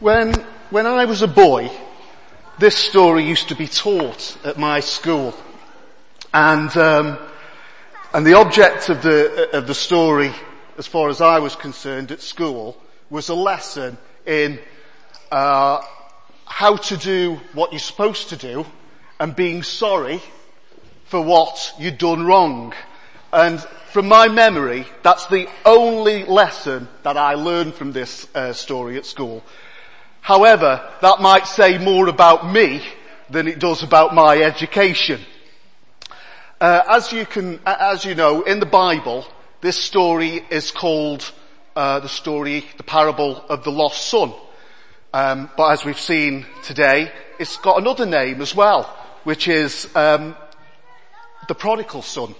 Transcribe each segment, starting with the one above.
When, when I was a boy, this story used to be taught at my school. And, um, and the object of the, of the story, as far as I was concerned at school, was a lesson in uh, how to do what you're supposed to do and being sorry for what you'd done wrong. And from my memory, that's the only lesson that I learned from this uh, story at school. However, that might say more about me than it does about my education. Uh, as you can, as you know, in the Bible, this story is called uh, the story, the parable of the lost son. Um, but as we've seen today, it's got another name as well, which is um, the prodigal son.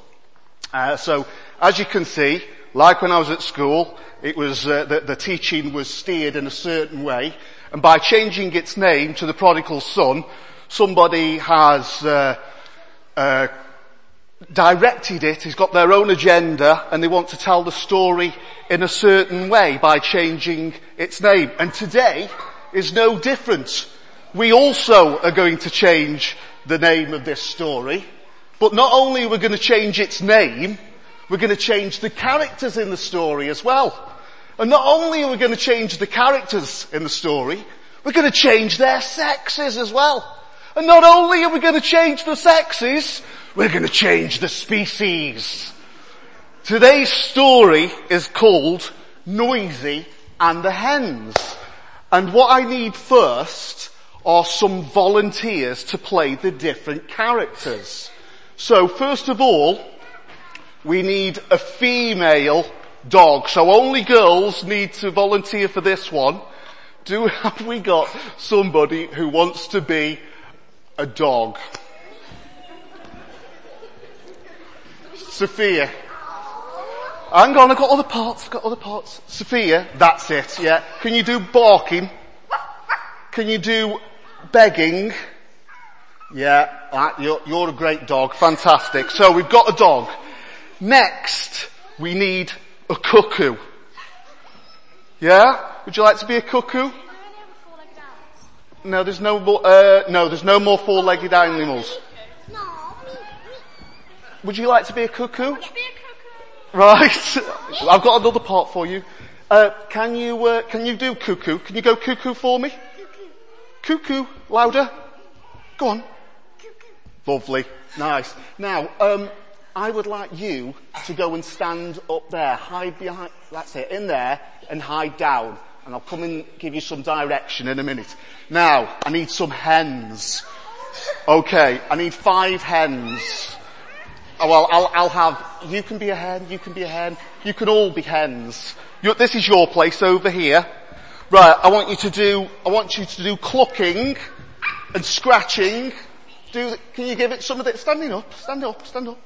Uh, so, as you can see, like when I was at school, it was uh, the, the teaching was steered in a certain way, and by changing its name to the prodigal son, somebody has uh, uh, directed it, He's got their own agenda, and they want to tell the story in a certain way by changing its name. And today is no different. We also are going to change the name of this story, but not only are we going to change its name, we're going to change the characters in the story as well. And not only are we going to change the characters in the story, we're going to change their sexes as well. And not only are we going to change the sexes, we're going to change the species. Today's story is called Noisy and the Hens. And what I need first are some volunteers to play the different characters. So first of all, we need a female dog. So only girls need to volunteer for this one. Do, have we got somebody who wants to be a dog? Sophia. Hang on, I've got other parts, I've got other parts. Sophia, that's it, yeah. Can you do barking? Can you do begging? Yeah, ah, you're, you're a great dog, fantastic. So we've got a dog. Next, we need a cuckoo. Yeah? Would you like to be a cuckoo? No, there's no more, uh, no, there's no more four-legged animals. Would you like to be a cuckoo? Right. I've got another part for you. Uh, can you, uh, can you do cuckoo? Can you go cuckoo for me? Cuckoo. Louder. Go on. Lovely. Nice. Now, um, I would like you to go and stand up there, hide behind, that's it, in there, and hide down. And I'll come and give you some direction in a minute. Now, I need some hens. Okay, I need five hens. Oh, well, I'll, I'll have, you can be a hen, you can be a hen, you can all be hens. You're, this is your place over here. Right, I want you to do, I want you to do clucking and scratching. Do, can you give it some of it? Standing up, stand up, stand up.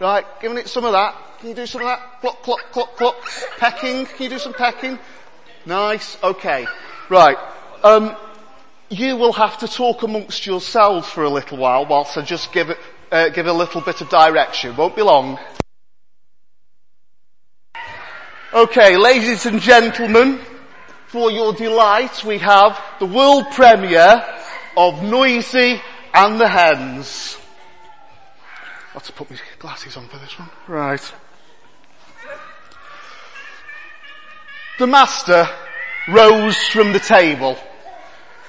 Right, giving it some of that. Can you do some of that? Cluck, cluck, cluck, cluck. Pecking. Can you do some pecking? Nice. Okay. Right. Um, you will have to talk amongst yourselves for a little while whilst I just give it, uh, give a little bit of direction. Won't be long. Okay, ladies and gentlemen, for your delight, we have the world premiere of Noisy and the Hens. Have to put my glasses on for this one. Right. The master rose from the table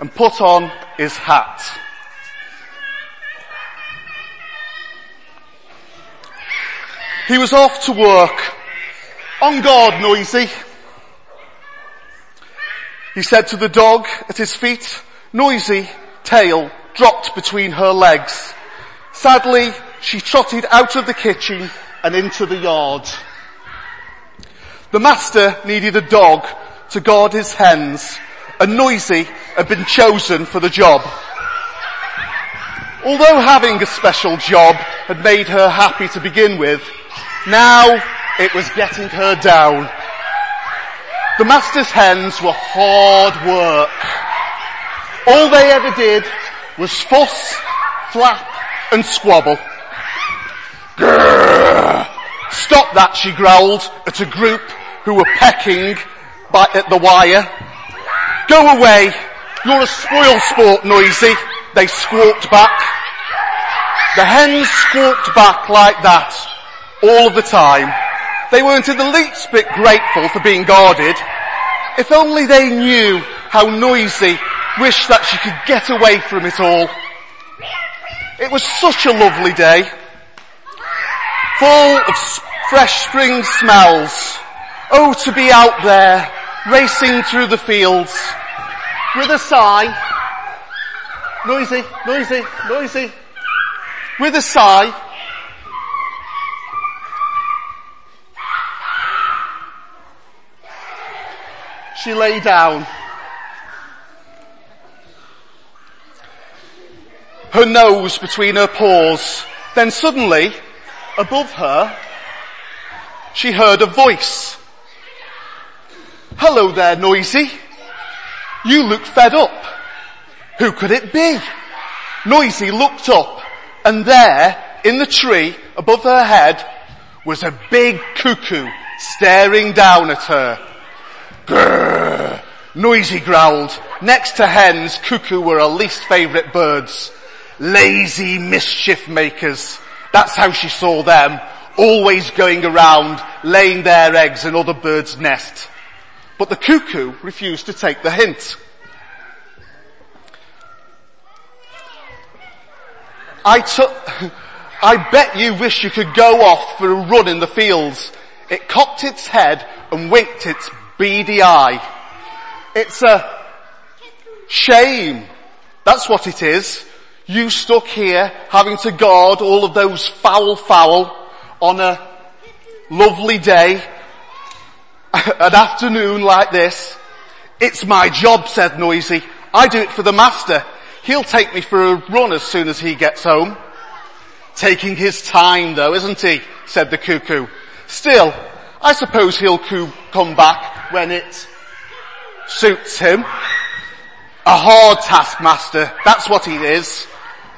and put on his hat. He was off to work. On guard, Noisy. He said to the dog at his feet, Noisy, tail dropped between her legs. Sadly, she trotted out of the kitchen and into the yard. The master needed a dog to guard his hens and Noisy had been chosen for the job. Although having a special job had made her happy to begin with, now it was getting her down. The master's hens were hard work. All they ever did was fuss, flap and squabble. Stop that, she growled at a group who were pecking by, at the wire. Go away. You're a spoil sport, Noisy. They squawked back. The hens squawked back like that all of the time. They weren't in the least bit grateful for being guarded. If only they knew how Noisy wished that she could get away from it all. It was such a lovely day, full of fresh spring smells. Oh, to be out there, racing through the fields, with a sigh, noisy, noisy, noisy, with a sigh, she lay down. Her nose between her paws. Then suddenly, above her, she heard a voice. Hello there, Noisy. You look fed up. Who could it be? Noisy looked up and there, in the tree above her head, was a big cuckoo staring down at her. Grrr! Noisy growled. Next to hens, cuckoo were her least favourite birds. Lazy mischief makers. That's how she saw them. Always going around, laying their eggs in other birds' nests. But the cuckoo refused to take the hint. I took, I bet you wish you could go off for a run in the fields. It cocked its head and winked its beady eye. It's a shame. That's what it is. You stuck here having to guard all of those foul fowl on a lovely day, an afternoon like this. It's my job, said Noisy. I do it for the master. He'll take me for a run as soon as he gets home. Taking his time though, isn't he? said the cuckoo. Still, I suppose he'll come back when it suits him. A hard taskmaster, that's what he is.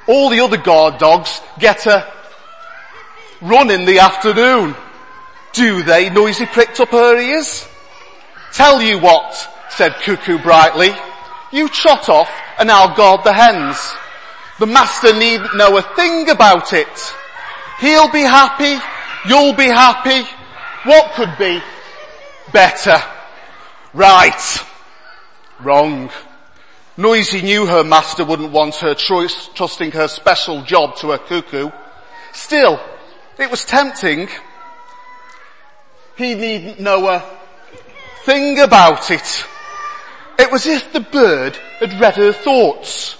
All the other guard dogs get a run in the afternoon. Do they? Noisy pricked up her ears. Tell you what, said Cuckoo brightly. You trot off and I'll guard the hens. The master needn't know a thing about it. He'll be happy, you'll be happy. What could be better? Right. Wrong. Noisy knew her master wouldn't want her trusting her special job to a cuckoo. Still, it was tempting. He needn't know a thing about it. It was as if the bird had read her thoughts.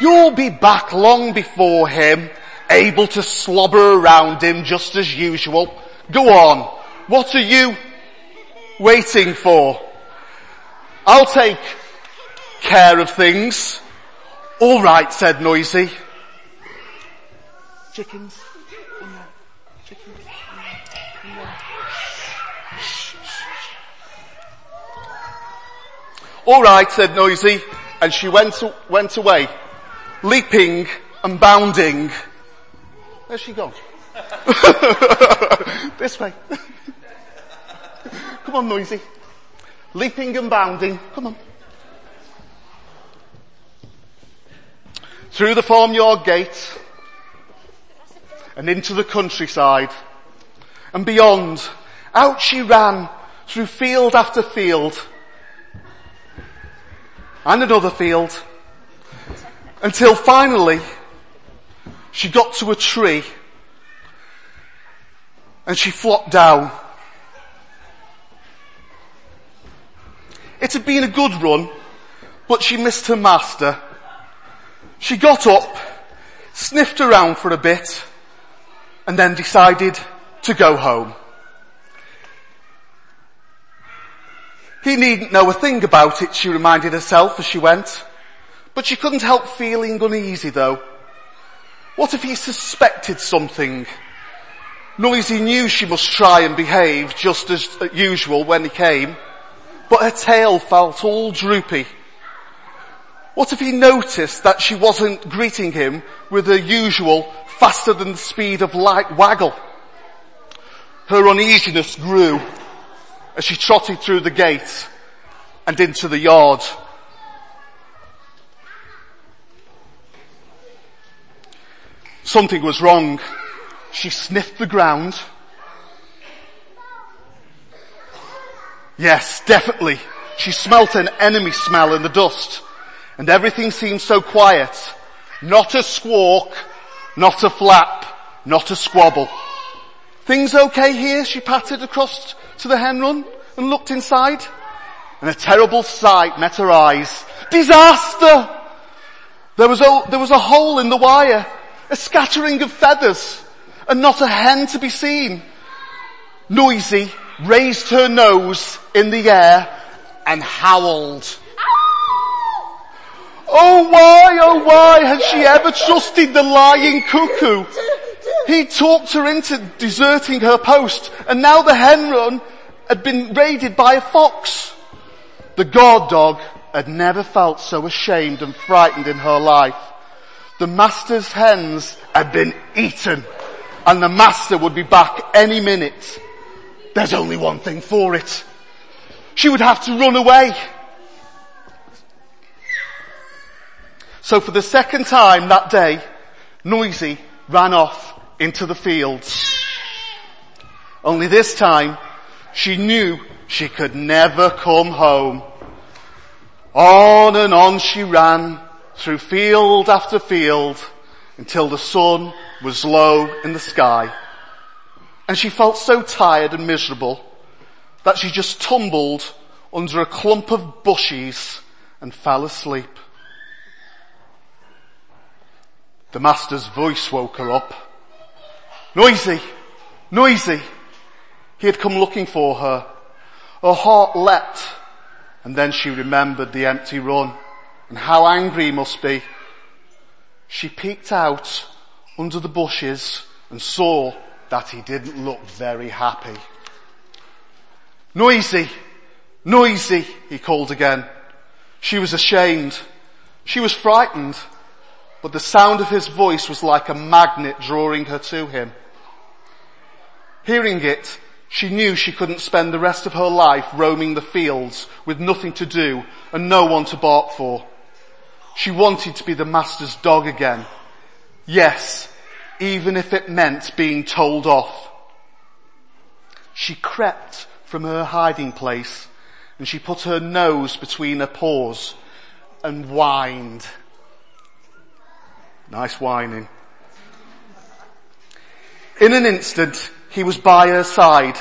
You'll be back long before him, able to slobber around him just as usual. Go on. What are you waiting for? I'll take care of things. All right, said Noisy. Chickens. Chickens. All right, said Noisy, and she went, went away, leaping and bounding. Where's she gone? this way. Come on, Noisy. Leaping and bounding. Come on. through the farmyard gate and into the countryside and beyond. Out she ran through field after field and another field until finally she got to a tree and she flopped down. It had been a good run, but she missed her master she got up, sniffed around for a bit, and then decided to go home. He needn't know a thing about it, she reminded herself as she went. But she couldn't help feeling uneasy though. What if he suspected something? Noisy knew she must try and behave just as usual when he came, but her tail felt all droopy what if he noticed that she wasn't greeting him with her usual faster than the speed of light waggle? Her uneasiness grew as she trotted through the gate and into the yard. Something was wrong. She sniffed the ground. Yes, definitely. She smelt an enemy smell in the dust and everything seemed so quiet. Not a squawk, not a flap, not a squabble. Things okay here? She pattered across to the hen run and looked inside. And a terrible sight met her eyes. Disaster! There was a, there was a hole in the wire, a scattering of feathers, and not a hen to be seen. Noisy raised her nose in the air and howled. Oh why, oh why had she ever trusted the lying cuckoo? He talked her into deserting her post and now the hen run had been raided by a fox. The guard dog had never felt so ashamed and frightened in her life. The master's hens had been eaten and the master would be back any minute. There's only one thing for it. She would have to run away. So for the second time that day, Noisy ran off into the fields. Only this time, she knew she could never come home. On and on she ran through field after field until the sun was low in the sky. And she felt so tired and miserable that she just tumbled under a clump of bushes and fell asleep. The master's voice woke her up. Noisy! Noisy! He had come looking for her. Her heart leapt and then she remembered the empty run and how angry he must be. She peeked out under the bushes and saw that he didn't look very happy. Noisy! Noisy! He called again. She was ashamed. She was frightened but the sound of his voice was like a magnet drawing her to him. Hearing it, she knew she couldn't spend the rest of her life roaming the fields with nothing to do and no one to bark for. She wanted to be the master's dog again. Yes, even if it meant being told off. She crept from her hiding place and she put her nose between her paws and whined. Nice whining. In an instant, he was by her side.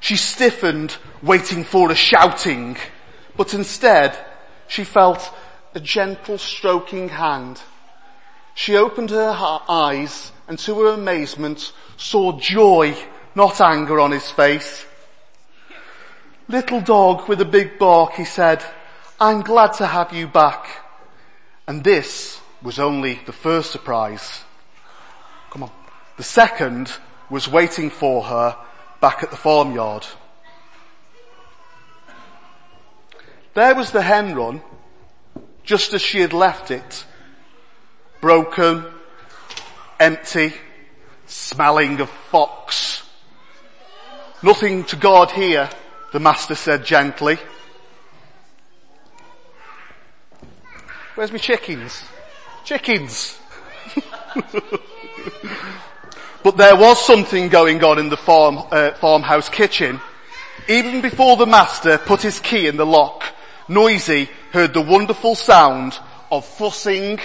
She stiffened, waiting for a shouting, but instead, she felt a gentle stroking hand. She opened her eyes and to her amazement saw joy, not anger on his face. Little dog with a big bark, he said, I'm glad to have you back. And this was only the first surprise. Come on. The second was waiting for her back at the farmyard. There was the hen run, just as she had left it. Broken, empty, smelling of fox. Nothing to guard here, the master said gently. Where's my chickens? Chickens. but there was something going on in the farm, uh, farmhouse kitchen. Even before the master put his key in the lock, Noisy heard the wonderful sound of fussing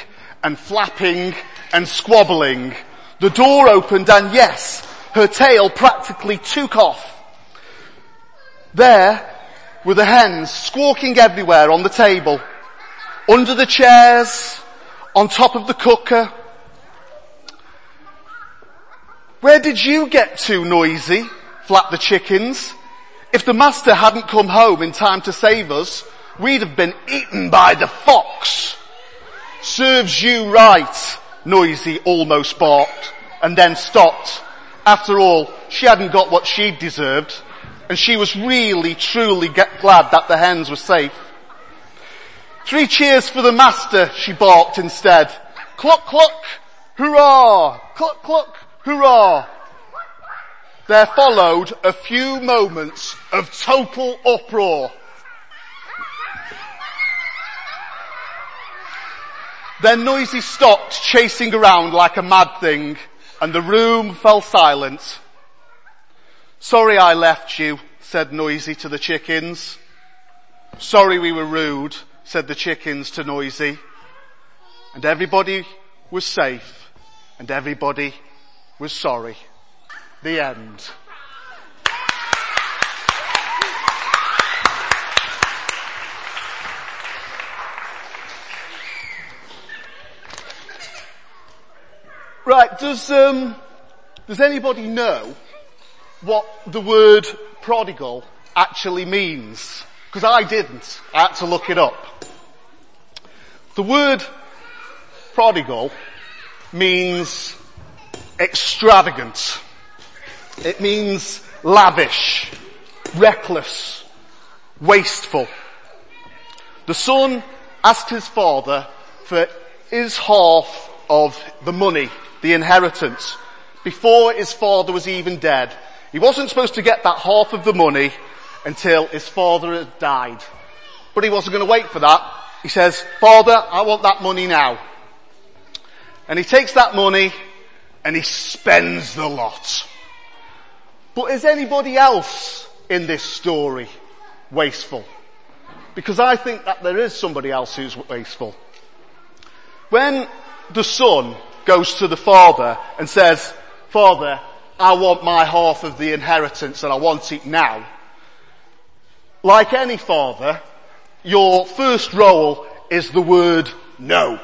and flapping and squabbling. The door opened and yes, her tail practically took off. There were the hens squawking everywhere on the table, under the chairs, on top of the cooker. Where did you get to noisy? flapped the chickens. If the master hadn't come home in time to save us, we'd have been eaten by the fox. Serves you right, noisy almost barked and then stopped. After all, she hadn't got what she'd deserved and she was really truly glad that the hens were safe. Three cheers for the master, she barked instead. Cluck, cluck, hurrah! Cluck, cluck, hurrah! There followed a few moments of total uproar. Then Noisy stopped chasing around like a mad thing and the room fell silent. Sorry I left you, said Noisy to the chickens. Sorry we were rude said the chickens to Noisy. And everybody was safe and everybody was sorry. The end. Right, does, um, does anybody know what the word prodigal actually means? Because I didn't. I had to look it up. The word prodigal means extravagant. It means lavish, reckless, wasteful. The son asked his father for his half of the money the inheritance before his father was even dead. He wasn't supposed to get that half of the money until his father had died. But he wasn't going to wait for that. He says, Father, I want that money now. And he takes that money and he spends the lot. But is anybody else in this story wasteful? Because I think that there is somebody else who's wasteful. When the son goes to the father and says, Father, I want my half of the inheritance and I want it now. Like any father, your first role is the word no.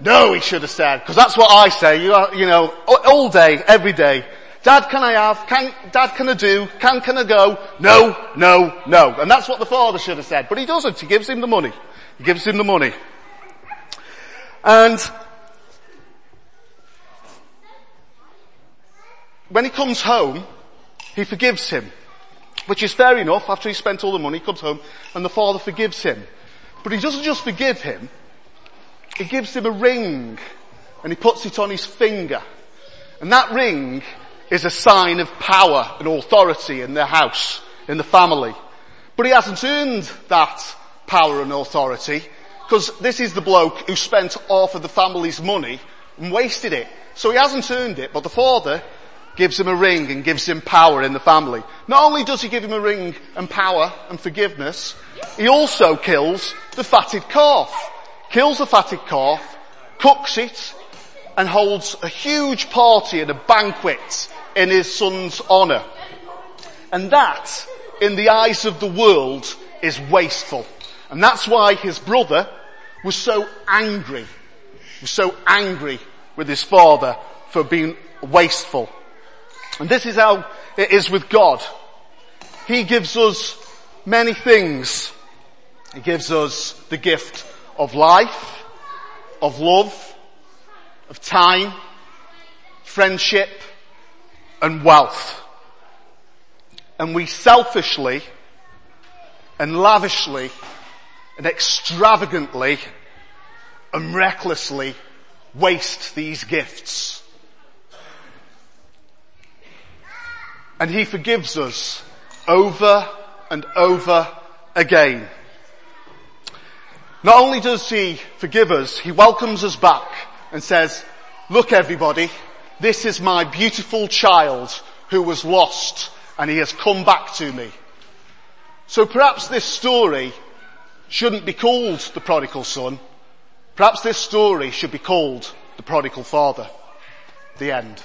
No, he should have said, because that's what I say, you, are, you know, all day, every day. Dad, can I have? Can, Dad, can I do? Can, can I go? No, no, no. And that's what the father should have said. But he doesn't. He gives him the money. He gives him the money. And when he comes home, he forgives him. Which is fair enough, after he spent all the money, comes home and the father forgives him. But he doesn't just forgive him, he gives him a ring and he puts it on his finger. And that ring is a sign of power and authority in the house, in the family. But he hasn't earned that power and authority because this is the bloke who spent half of the family's money and wasted it. So he hasn't earned it, but the father gives him a ring and gives him power in the family. Not only does he give him a ring and power and forgiveness, he also kills the fatted calf. Kills the fatted calf, cooks it, and holds a huge party and a banquet in his son's honour. And that, in the eyes of the world, is wasteful. And that's why his brother was so angry, was so angry with his father for being wasteful. And this is how it is with God. He gives us many things. He gives us the gift of life, of love, of time, friendship, and wealth. And we selfishly and lavishly and extravagantly and recklessly waste these gifts. And he forgives us over and over again. Not only does he forgive us, he welcomes us back and says, look everybody, this is my beautiful child who was lost and he has come back to me. So perhaps this story shouldn't be called the prodigal son. Perhaps this story should be called the prodigal father. The end.